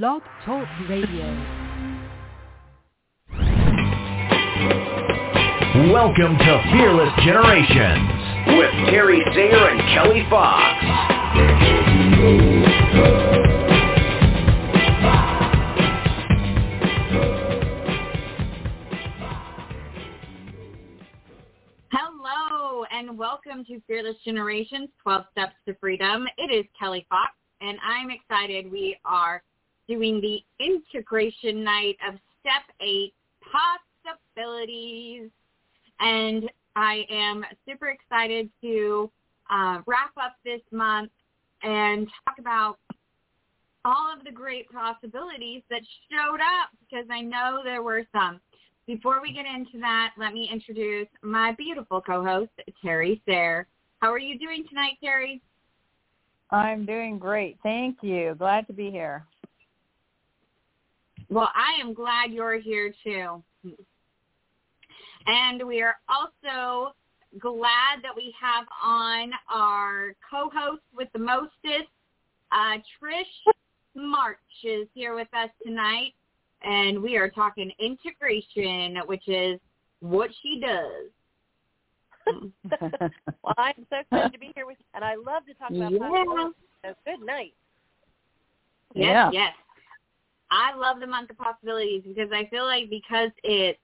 Blog Talk Radio. Welcome to Fearless Generations with Terry Singer and Kelly Fox. Hello and welcome to Fearless Generations 12 Steps to Freedom. It is Kelly Fox and I'm excited we are doing the integration night of Step 8 Possibilities. And I am super excited to uh, wrap up this month and talk about all of the great possibilities that showed up because I know there were some. Before we get into that, let me introduce my beautiful co-host, Terry Sayre. How are you doing tonight, Terry? I'm doing great. Thank you. Glad to be here. Well, I am glad you're here too. And we are also glad that we have on our co-host with the mostest, uh, Trish March is here with us tonight. And we are talking integration, which is what she does. well, I'm so excited to be here with you, and I love to talk about Yeah. possibilities. So good night. Yes, Yeah. yes. I love the month of possibilities because I feel like because it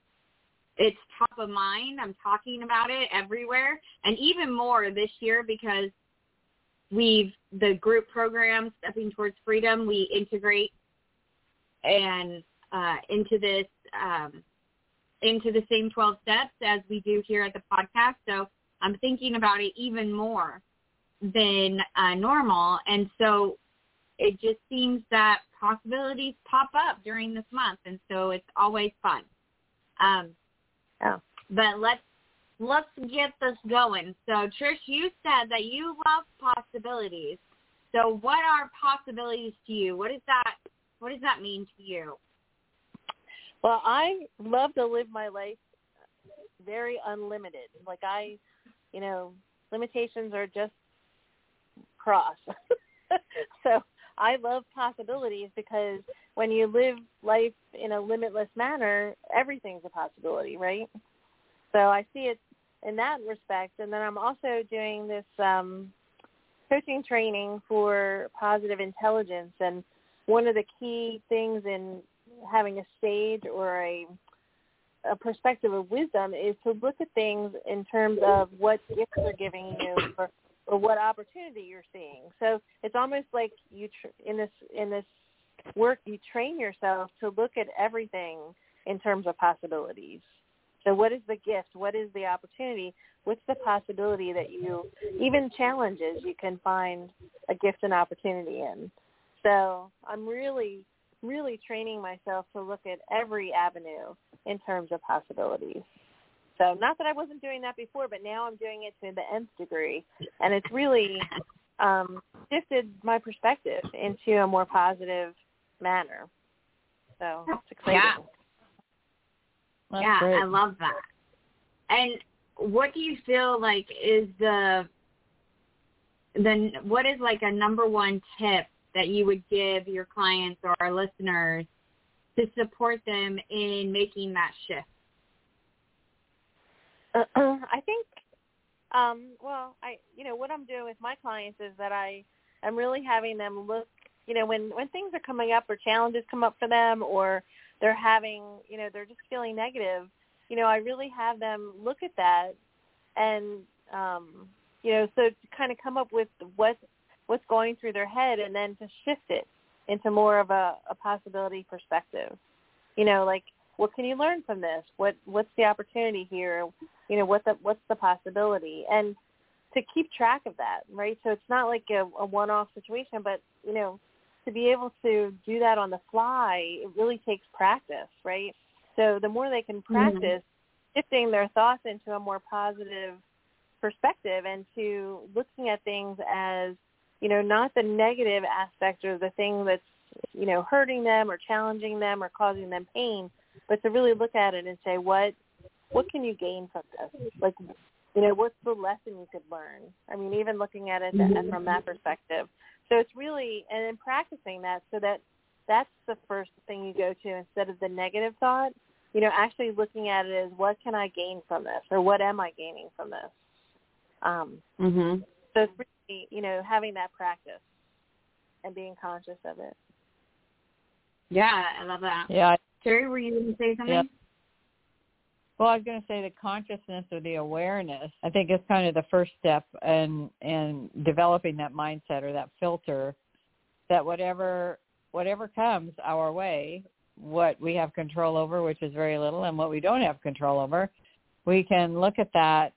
it's top of mind, I'm talking about it everywhere, and even more this year because we've the group program stepping towards freedom we integrate and uh, into this um, into the same 12 steps as we do here at the podcast. So I'm thinking about it even more than uh, normal, and so it just seems that possibilities pop up during this month, and so it's always fun. Um, Yeah. But let's let's get this going. So Trish, you said that you love possibilities. So what are possibilities to you? What is that? What does that mean to you? Well, I love to live my life very unlimited. Like I, you know, limitations are just cross. so I love possibilities because when you live life in a limitless manner, everything's a possibility, right? So I see it in that respect. And then I'm also doing this um, coaching training for positive intelligence. And one of the key things in having a stage or a a perspective of wisdom is to look at things in terms of what gifts they're giving you or, or what opportunity you're seeing. So it's almost like you tr- in this in this work you train yourself to look at everything in terms of possibilities. So what is the gift? What is the opportunity? What's the possibility that you even challenges you can find a gift and opportunity in? So I'm really really training myself to look at every avenue in terms of possibilities. So not that I wasn't doing that before, but now I'm doing it to the nth degree, and it's really um, shifted my perspective into a more positive manner. So it's exciting. Yeah. That's yeah, great. I love that. And what do you feel like is the the what is like a number one tip that you would give your clients or our listeners to support them in making that shift? I think, um, well, I, you know, what I'm doing with my clients is that I, I'm really having them look, you know, when when things are coming up or challenges come up for them, or they're having, you know, they're just feeling negative. You know, I really have them look at that, and um, you know, so to kind of come up with what what's going through their head, and then to shift it into more of a, a possibility perspective. You know, like what can you learn from this? What what's the opportunity here? You know, what the what's the possibility? And to keep track of that, right? So it's not like a, a one-off situation, but you know, to be able to do that on the fly, it really takes practice, right? So the more they can mm-hmm. practice shifting their thoughts into a more positive perspective and to looking at things as, you know, not the negative aspect or the thing that's, you know, hurting them or challenging them or causing them pain, but to really look at it and say, what what can you gain from this? Like, you know, what's the lesson you could learn? I mean, even looking at it that, from that perspective. So it's really, and then practicing that so that that's the first thing you go to instead of the negative thought. You know, actually looking at it as what can I gain from this, or what am I gaining from this? Um, Mhm. so it's really, you know, having that practice and being conscious of it. Yeah, I love that. Yeah. Terry, were you going to say something? Yeah. Well, I was going to say the consciousness or the awareness. I think is kind of the first step in in developing that mindset or that filter that whatever whatever comes our way, what we have control over, which is very little, and what we don't have control over, we can look at that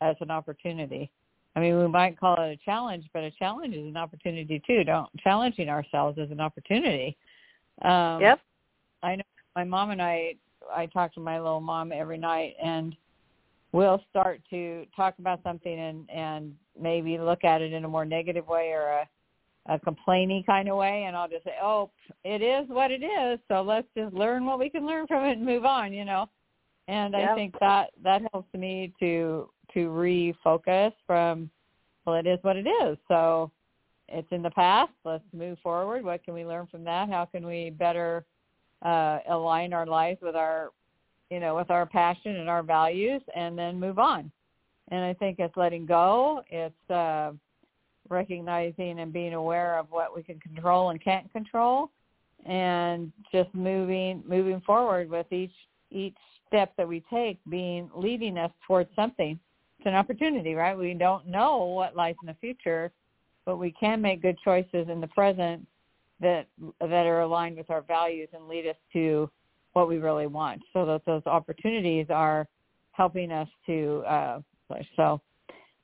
as an opportunity. I mean, we might call it a challenge, but a challenge is an opportunity too. Don't challenging ourselves is an opportunity. Um, Yep. I know my mom and I I talk to my little mom every night and we'll start to talk about something and and maybe look at it in a more negative way or a a complaining kind of way and I'll just say, "Oh, it is what it is, so let's just learn what we can learn from it and move on," you know. And I think that that helps me to to refocus from well, it is what it is. So it's in the past. Let's move forward. What can we learn from that? How can we better uh, align our lives with our, you know, with our passion and our values, and then move on. And I think it's letting go. It's uh, recognizing and being aware of what we can control and can't control, and just moving moving forward with each each step that we take being leading us towards something. It's an opportunity, right? We don't know what lies in the future, but we can make good choices in the present that that are aligned with our values and lead us to what we really want. So that those opportunities are helping us to uh push. So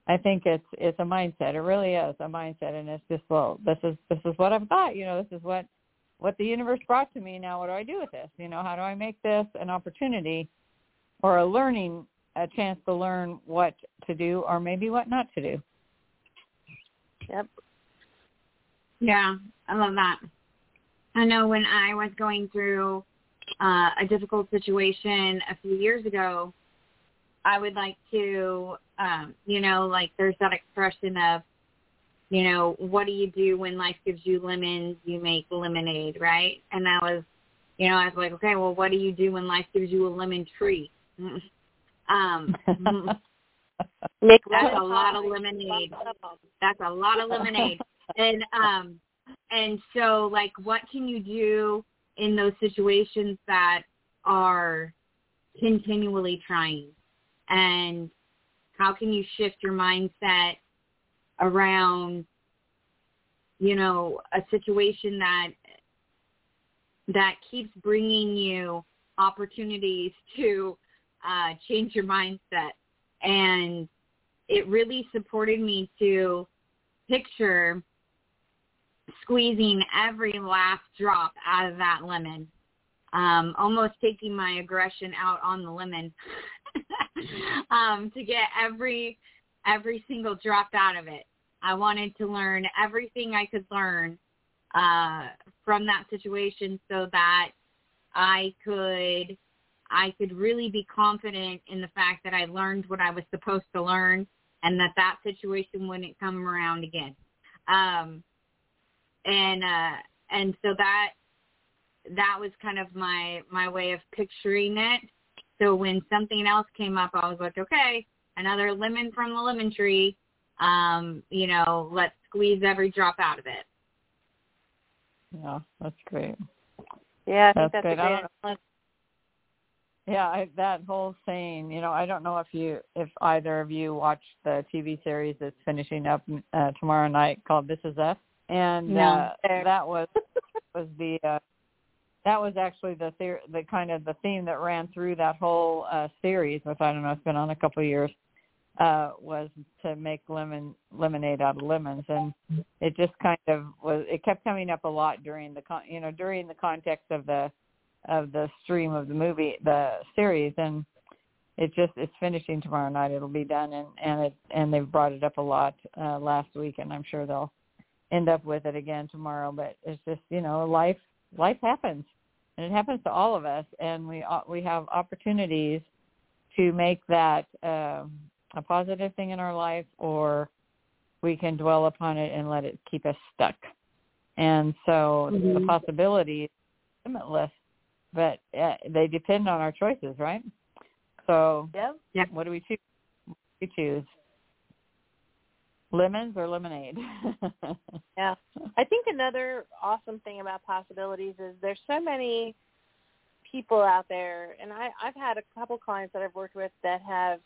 I think it's it's a mindset. It really is a mindset and it's just well, this is this is what I've got, you know, this is what what the universe brought to me. Now what do I do with this? You know, how do I make this an opportunity or a learning a chance to learn what to do or maybe what not to do. Yep. Yeah, I love that. I know when I was going through uh, a difficult situation a few years ago, I would like to, um, you know, like there's that expression of, you know, what do you do when life gives you lemons? You make lemonade, right? And that was, you know, I was like, okay, well, what do you do when life gives you a lemon tree? um, Make that's a lot of lemonade. That's a lot of lemonade. and um and so like what can you do in those situations that are continually trying? And how can you shift your mindset around you know a situation that that keeps bringing you opportunities to uh change your mindset? And it really supported me to picture squeezing every last drop out of that lemon, um, almost taking my aggression out on the lemon um, to get every every single drop out of it. I wanted to learn everything I could learn uh, from that situation so that I could I could really be confident in the fact that I learned what I was supposed to learn and that that situation wouldn't come around again. Um, and uh, and so that that was kind of my my way of picturing it. So when something else came up, I was like, okay, another lemon from the lemon tree. Um, you know, let's squeeze every drop out of it. Yeah, that's great. Yeah, I think That's that's, a good. I great. Yeah, I, that whole saying, you know, I don't know if you, if either of you watched the TV series that's finishing up uh, tomorrow night called This Is Us, and No. uh, that was was the uh, that was actually the theor- the kind of the theme that ran through that whole uh, series, which I don't know, it's been on a couple of years, uh, was to make lemon lemonade out of lemons, and it just kind of was. It kept coming up a lot during the con- you know during the context of the of the stream of the movie, the series, and it just it's finishing tomorrow night. It'll be done, and and it and they've brought it up a lot uh, last week, and I'm sure they'll end up with it again tomorrow. But it's just you know life life happens, and it happens to all of us, and we uh, we have opportunities to make that um, a positive thing in our life, or we can dwell upon it and let it keep us stuck. and so Mhm. the possibilities are limitless, but uh, they depend on our choices, right? So Yep. what do we choose? What do we choose lemons or lemonade? Yeah. I think another awesome thing about possibilities is there's so many people out there and I, I've had a couple clients that I've worked with that have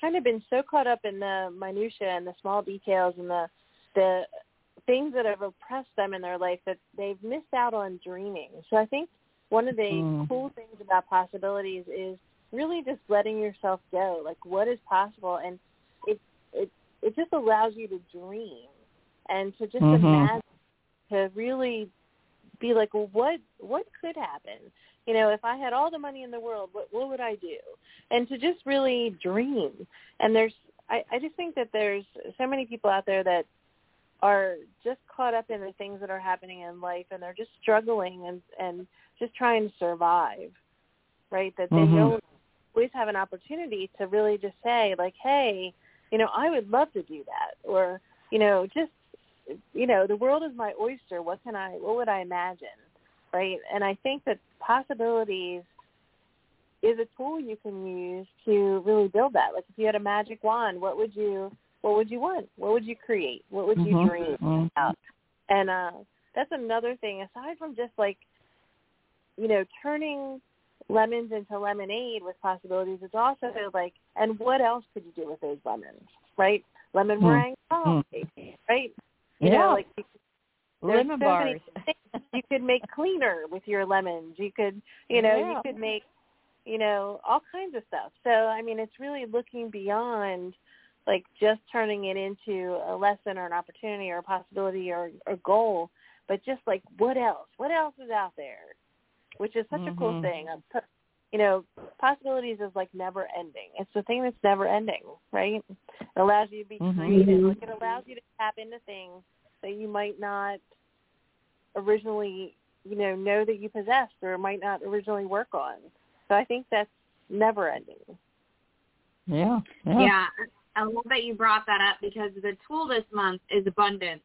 kind of been so caught up in the minutia and the small details and the the things that have oppressed them in their life that they've missed out on dreaming. So I think one of the Mm. cool things about possibilities is really just letting yourself go, like what is possible and it just allows you to dream and to just Mhm. imagine to really be like, well, what what could happen? You know, if I had all the money in the world, what what would I do? And to just really dream. And there's, I I just think that there's so many people out there that are just caught up in the things that are happening in life, and they're just struggling and and just trying to survive, right? That they Mhm. don't always have an opportunity to really just say, like, hey, you know, I would love to do that, or you know, just you know, the world is my oyster. What can I? What would I imagine? Right? And I think that possibilities is a tool you can use to really build that. Like if you had a magic wand, what would you what would you want? What would you create? What would you Mhm. dream Mhm. about? And uh that's another thing aside from just like you know, turning lemons into lemonade with possibilities, it's also like and what else could you do with those lemons? Right? Lemon Mm. meringue Mm. right? You yeah, know, like lemon so bars. you could make cleaner with your lemons. You could, you know, Yeah. you could make, you know, all kinds of stuff. So I mean, it's really looking beyond like just turning it into a lesson or an opportunity or a possibility or a goal, but just like what else? What else is out there? Which is such a cool Mhm. thing. P- You know, possibilities is like never ending. It's the thing that's never ending, right? It allows you to be Mhm. creative. Like it allows you to tap into things that you might not originally, you know, know that you possessed or might not originally work on. So I think that's never ending. Yeah, yeah. Yeah. I love that you brought that up because the tool this month is abundance.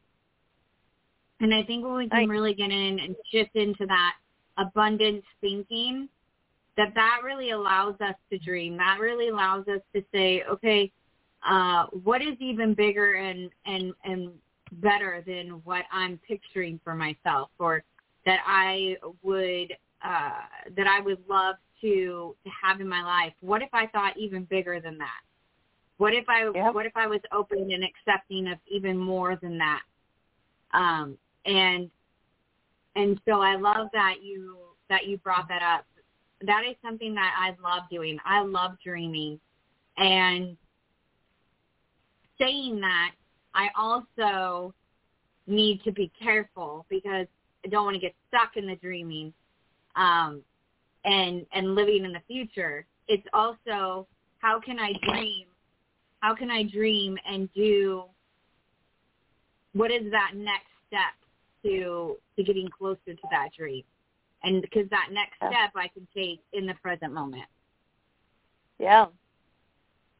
And I think when we can really get in and shift into that abundance thinking, that that really allows us to dream. That really allows us to say, okay, uh, what is even bigger and, and, and better than what I'm picturing for myself or that I would, uh, that I would love to, to have in my life? What if I thought even bigger than that? What if I Yep. what if I was open and accepting of even more than that? Um, and and so I love that you that you brought that up. That is something that I love doing. I love dreaming, and saying that I also need to be careful because I don't want to get stuck in the dreaming um, and and living in the future. It's also how can I dream? How can I dream and do what is that next step to to getting closer to that dream? And because that next Yeah. step I can take in the present moment. Yeah.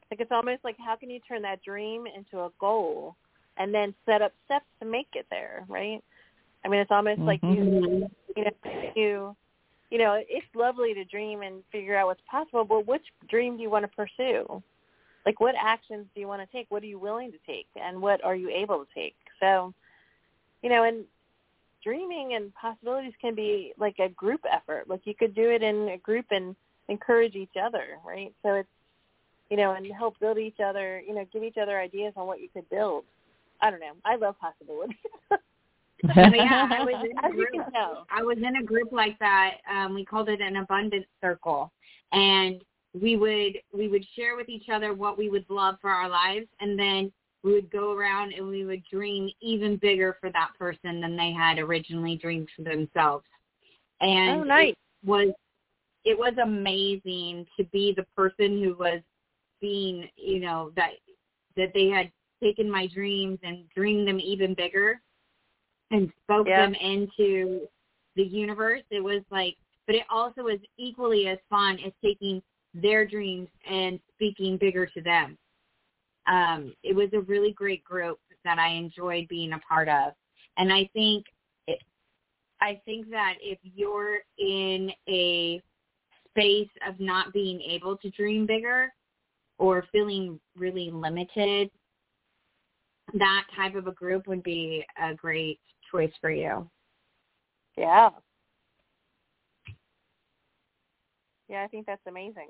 Like it's almost like how can you turn that dream into a goal and then set up steps to make it there, right? I mean, it's almost like you, Mhm. you know, you, you know, it's lovely to dream and figure out what's possible, but which dream do you want to pursue? Like, what actions do you want to take? What are you willing to take, and what are you able to take? So, you know, and dreaming and possibilities can be like a group effort. Like you could do it in a group and encourage each other, right? So it's you know, and help build each other, you know, give each other ideas on what you could build. I don't know. I love possibilities. yeah, I was in a As you group. can tell. I was in a group like that. Um, we called it an abundance circle, and we would we would share with each other what we would love for our lives, and then we would go around and we would dream even bigger for that person than they had originally dreamed for themselves. And Oh, nice. it was it was amazing to be the person who was being, you know, that that they had taken my dreams and dreamed them even bigger and spoke Yeah. them into the universe. It was like, but it also was equally as fun as taking their dreams and speaking bigger to them. Um, it was a really great group that I enjoyed being a part of, and I think it, I think that if you're in a space of not being able to dream bigger or feeling really limited, that type of a group would be a great choice for you. Yeah. Yeah, I think that's amazing.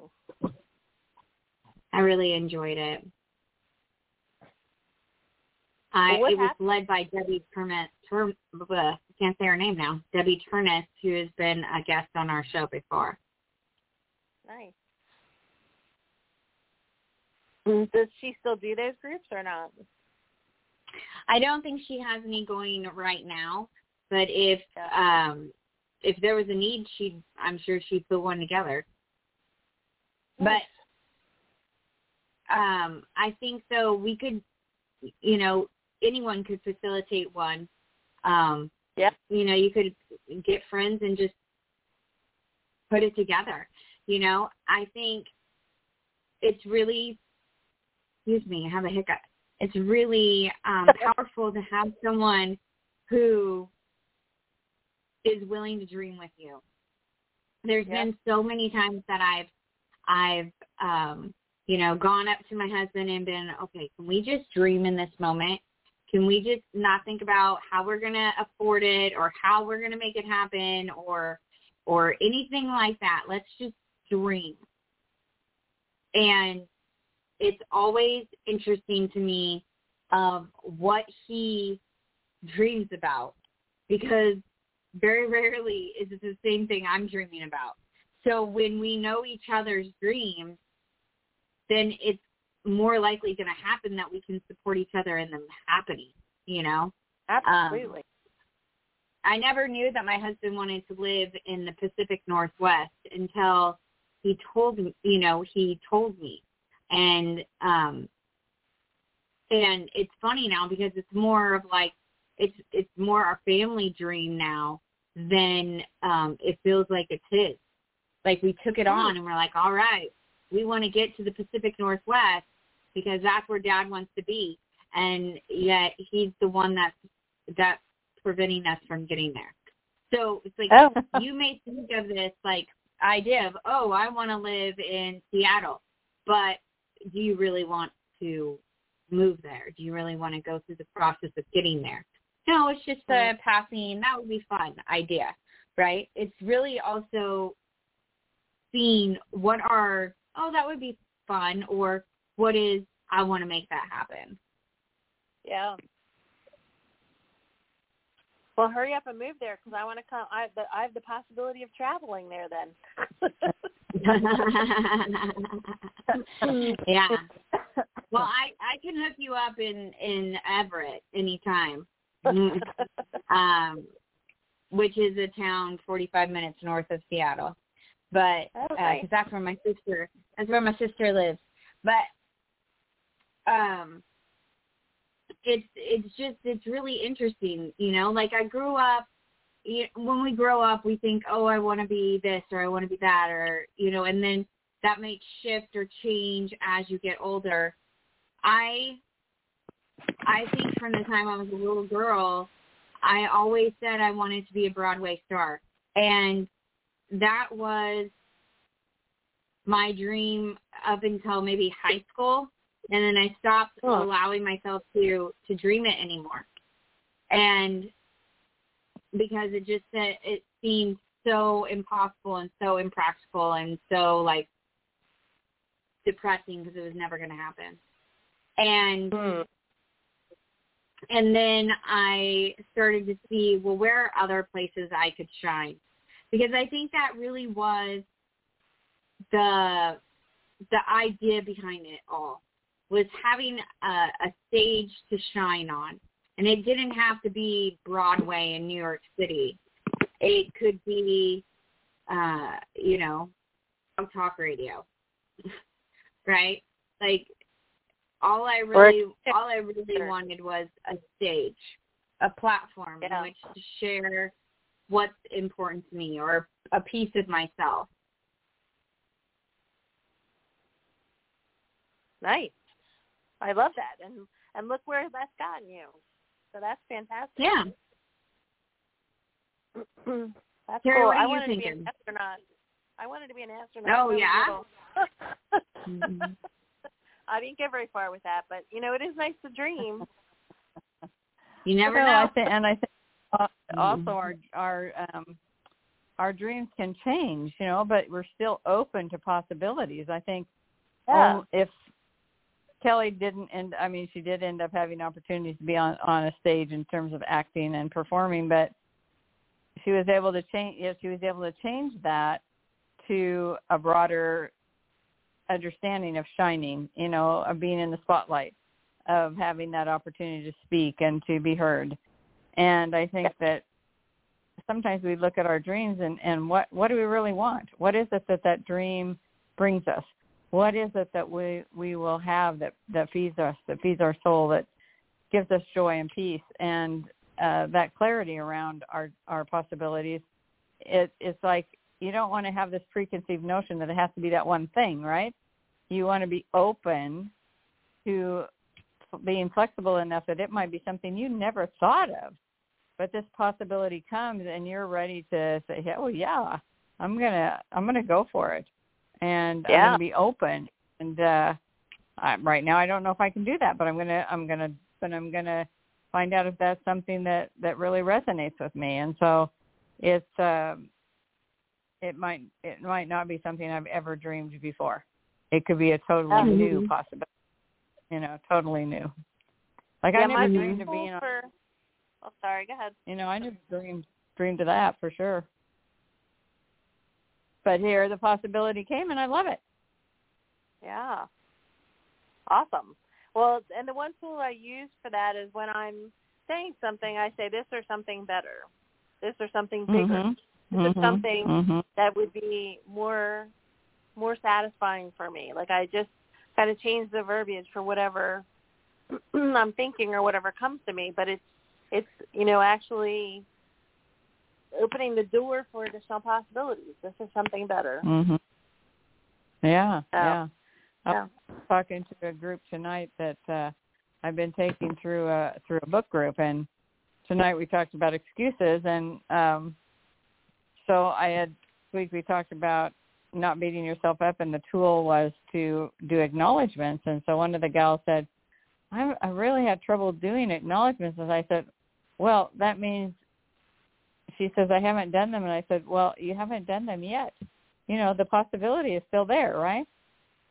I really enjoyed it. I Well, it was led by Debbie Turnet. Tur, I can't say her name now. Debbie Turness, who has been a guest on our show before. Nice. Does she still do those groups or not? I don't think she has any going right now, but if um if there was a need, she'd I'm sure she'd put one together. But um I think though we could you know anyone could facilitate one. Um Yep. you know you could get friends and just put it together. You know, I think it's really excuse me, I have a hiccup. It's really um powerful to have someone who is willing to dream with you. There's Yeah. been so many times that I've I've um you know gone up to my husband and been okay can we just dream in this moment can we just not think about how we're going to afford it or how we're going to make it happen or or anything like that let's just dream and it's always interesting to me of what he dreams about because very rarely is it the same thing I'm dreaming about. So when we know each other's dreams, then it's more likely going to happen that we can support each other in them happening, you know? Absolutely. I never knew that my husband wanted to live in the Pacific Northwest until he told me, you know, he told me. And um and it's funny now because it's more of like it's it's more our family dream now than um it feels like it's his. Like we took it on and we're like, all right, we want to get to the Pacific Northwest because that's where dad wants to be. And yet he's the one that's that's preventing us from getting there. So it's like Oh. you may think of this like idea of, oh, I want to live in Seattle, but do you really want to move there? Do you really want to go through the process of getting there? No, it's just a passing, that would be fun idea, right? It's really also seeing what are, oh, that would be fun, or what is, I want to make that happen. Yeah. Well, hurry up and move there because I want to come. I, the, I have the possibility of traveling there then. yeah. Well, I I can hook you up in in Everett anytime, um, which is a town 45 minutes north of Seattle, but because nice. that's where my sister that's where my sister lives. But um, it's it's just it's really interesting, you know. Like I grew up. You when we grow up, we think, "Oh, I want to be this or I want to be that," or you know, and then that may shift or change as you get older. I I think from the time I was a little girl, I always said I wanted to be a Broadway star. And that was my dream up until maybe high school. And then I stopped Huh. allowing myself to to dream it anymore. And because it just it it seemed so impossible and so impractical and so like depressing because it was never going to happen. And Hmm. and then I started to see, well, where are other places I could shine? Because I think that really was the the idea behind it all was having a, a stage to shine on. And it didn't have to be Broadway in New York City. It could be, uh, you know, talk radio, right? Like all I really, all I really wanted was a stage, a platform Yeah. in which to share what's important to me or a piece of myself. Nice. I love that, and and look where that's gotten you. So that's fantastic. Yeah. That's Terry, cool. what are I you wanted to be an astronaut. I wanted to be an astronaut. Oh, when I was yeah? little. Mhm. I didn't get very far with that, but you know, it is nice to dream. You never No, know. I think, and I think uh, also our our um our dreams can change, you know, but we're still open to possibilities. I think Yeah. oh, if Kelly didn't end I mean she did end up having opportunities to be on on a stage in terms of acting and performing, but she was able to change yeah, she was able to change that to a broader understanding of shining, you know, of being in the spotlight, of having that opportunity to speak and to be heard. And I think that sometimes we look at our dreams and, and what, what do we really want? What is it that that dream brings us? What is it that we, we will have that, that feeds us, that feeds our soul, that gives us joy and peace and uh, that clarity around our, our possibilities? It, it's like you don't want to have this preconceived notion that it has to be that one thing, right? You want to be open to being flexible enough that it might be something you never thought of, but this possibility comes and you're ready to say, "Oh yeah, I'm gonna I'm gonna go for it," and I'm gonna be open. And uh, I, right now, I don't know if I can do that, but I'm gonna I'm gonna but I'm gonna find out if that's something that that really resonates with me. And so it's um it might it might not be something I've ever dreamed before. It could be a totally Mhm. new possibility. You know, totally new. Like yeah, I never dreamed of being on for Oh, sorry, go ahead. you know, I never dreamed dreamed of that for sure. But here the possibility came and I love it. Yeah. Awesome. Well, and the one tool I use for that is when I'm saying something, I say this or something better, this or something bigger, Mhm. This is Mhm. something Mhm. that would be more more satisfying for me. Like I just kind of change the verbiage for whatever I'm thinking or whatever comes to me, but it's it's you know actually opening the door for additional possibilities. This is something better. Mhm. Yeah, So, yeah. I yeah. was talking to a group tonight that uh I've been taking through a through a book group and tonight we talked about excuses and um so I had this week we talked about not beating yourself up and the tool was to do acknowledgments and so one of the gals said I, I really had trouble doing acknowledgments and I said well that means she says I haven't done them. And I said well you haven't done them yet. You know the possibility is still there right?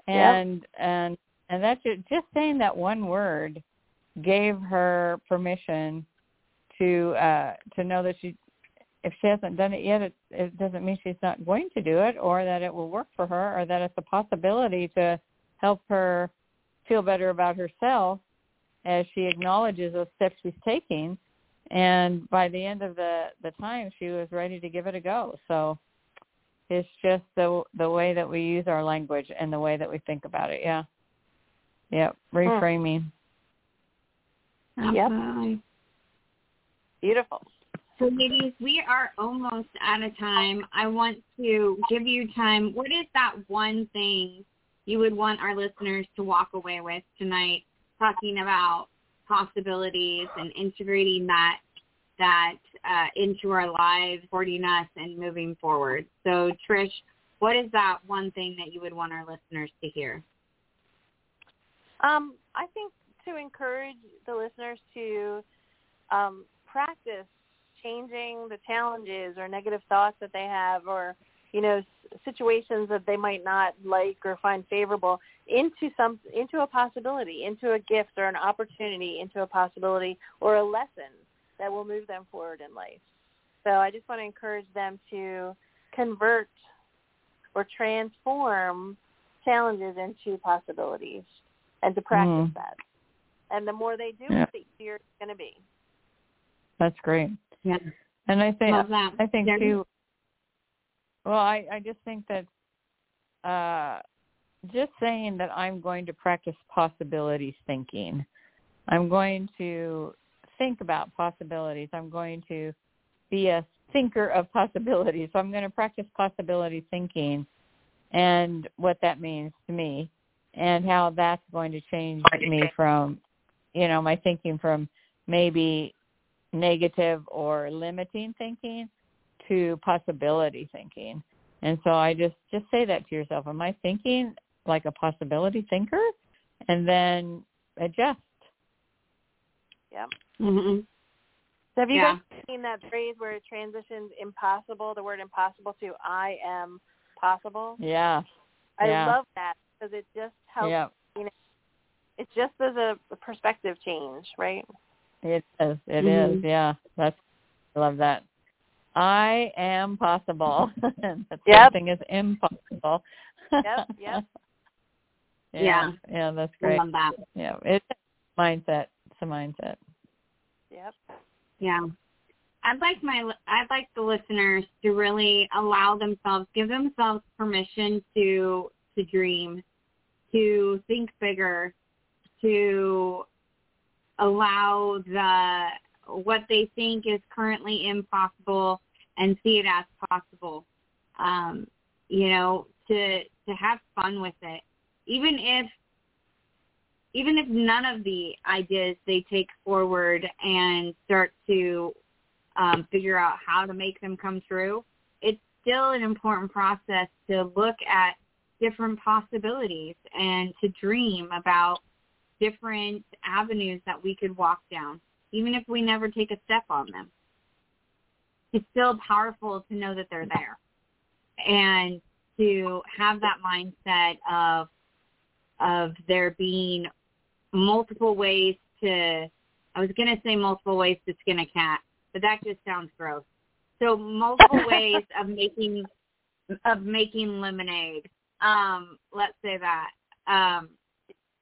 Yep. and and and that's ju- just saying that one word gave her permission to uh to know that she if she hasn't done it yet it it doesn't mean she's not going to do it or that it will work for her or that it's a possibility to help her feel better about herself as she acknowledges those steps she's taking and by the end of the the time she was ready to give it a go so it's just the the way that we use our language and the way that we think about it yeah yep hmm. reframing Yep. Absolutely. Beautiful. So ladies, we are almost out of time. I want to give you time. What is that one thing you would want our listeners to walk away with tonight talking about possibilities and integrating that that uh, into our lives, supporting us and moving forward. So Trish, what is that one thing that you would want our listeners to hear? Um, I think to encourage the listeners to um, practice changing the challenges or negative thoughts that they have or you know situations that they might not like or find favorable into some into a possibility into a gift or an opportunity into a possibility or a lesson that will move them forward in life so i just want to encourage them to convert or transform challenges into possibilities and to practice Mm. that and the more they do Yeah. it the easier it's going to be that's great Yeah. and i think Love that. I think Jen? too. Well, I I just think that uh, just saying that I'm going to practice possibilities thinking. I'm going to think about possibilities. I'm going to be a thinker of possibilities. So I'm going to practice possibility thinking and what that means to me and how that's going to change me from, you know, my thinking from maybe negative or limiting thinking to possibility thinking. And so I just just say that to yourself. Am I thinking like a possibility thinker? And then adjust. Yeah. Mm-hmm. So have you Yeah. guys seen that phrase where it transitions impossible, the word impossible to I am possible? Yeah. I Yeah. love that because it just helps. Yeah. It just is a, a perspective change, right? It is. It is. Mhm. Yeah. That's I love that. I am possible. that Yep. something is impossible. Yep, yep. yeah. Yeah. Yeah, that's great. that. Yeah. It's a mindset. It's a mindset. Yep. Yeah. I'd like my I'd like the listeners to really allow themselves, give themselves permission to to dream, to think bigger, to allow the what they think is currently impossible and see it as possible. Um, you know, to to have fun with it. Even if even if none of the ideas they take forward and start to um, figure out how to make them come true, it's still an important process to look at different possibilities and to dream about different avenues that we could walk down, even if we never take a step on them. It's still powerful to know that they're there and to have that mindset of of there being multiple ways to I was gonna say multiple ways to skin a cat, but that just sounds gross. So multiple ways of making of making lemonade. Um, let's say that. Um,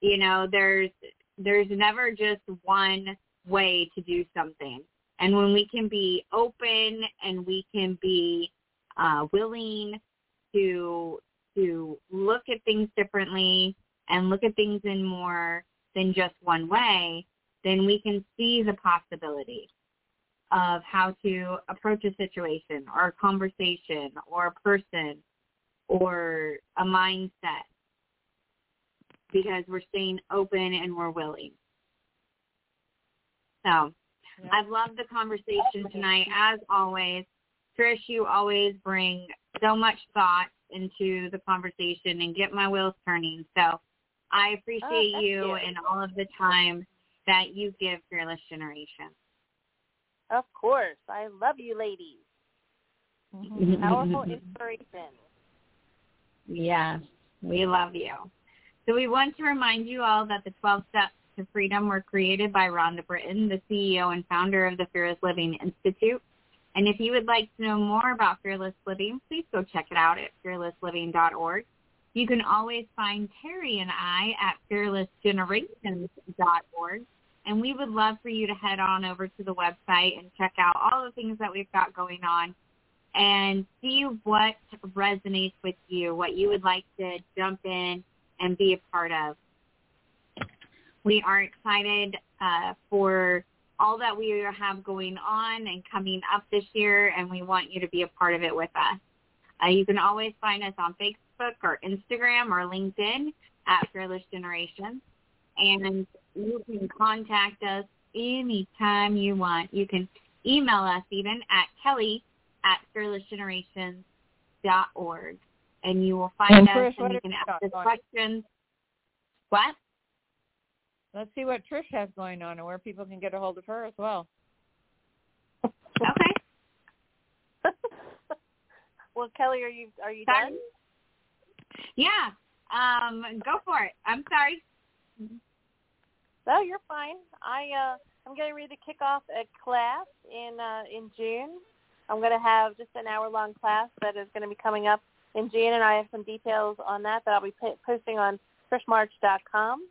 you know, there's there's never just one way to do something. And when we can be open and we can be uh, willing to to look at things differently and look at things in more than just one way, then we can see the possibility of how to approach a situation or a conversation or a person or a mindset because we're staying open and we're willing. So I've loved the conversation tonight. As always, Trish, you always bring so much thought into the conversation and get my wheels turning. So I appreciate Oh, you and all of the time that you give Fearless Generation. Of course. I love you ladies. Mm-hmm. Powerful inspiration. Yes, we love you. So we want to remind you all that the 12 steps to freedom were created by Rhonda Britten, the CEO and founder of the Fearless Living Institute. And if you would like to know more about Fearless Living, please go check it out at fearlessliving.org. You can always find Terry and I at fearlessgenerations.org. And we would love for you to head on over to the website and check out all the things that we've got going on and see what resonates with you, what you would like to jump in and be a part of. We are excited uh, for all that we have going on and coming up this year, and we want you to be a part of it with us. Uh, you can always find us on Facebook or Instagram or LinkedIn at Fearless Generation. And you can contact us anytime you want. You can email us even at Kelly at fearlessgenerations.org. And you will find And us and you can ask us questions. What? Let's see what Trish has going on and where people can get a hold of her as well. Okay. well, Kelly, are you are you Sorry. done? Yeah. Um, go for it. I'm sorry. No, you're fine. I uh I'm getting ready to kick off a class in uh in June. I'm going to have just an hour long class that is going to be coming up in June, and I have some details on that that I'll be po- posting on trishmarch.com.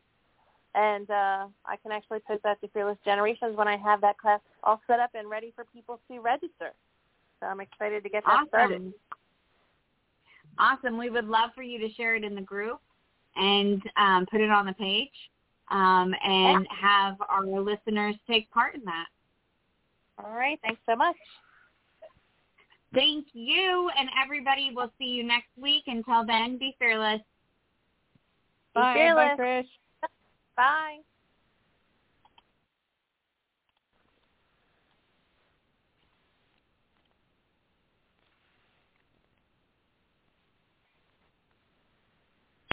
And uh, I can actually post that to Fearless Generations when I have that class all set up and ready for people to register. So I'm excited to get that started. Awesome. Awesome. We would love for you to share it in the group and um, put it on the page um, and have our listeners take part in that. All right. Thanks so much. Thank you, and everybody. We'll see you next week. Until then, be fearless. Be Bye. fearless. Bye, Trish. Bye.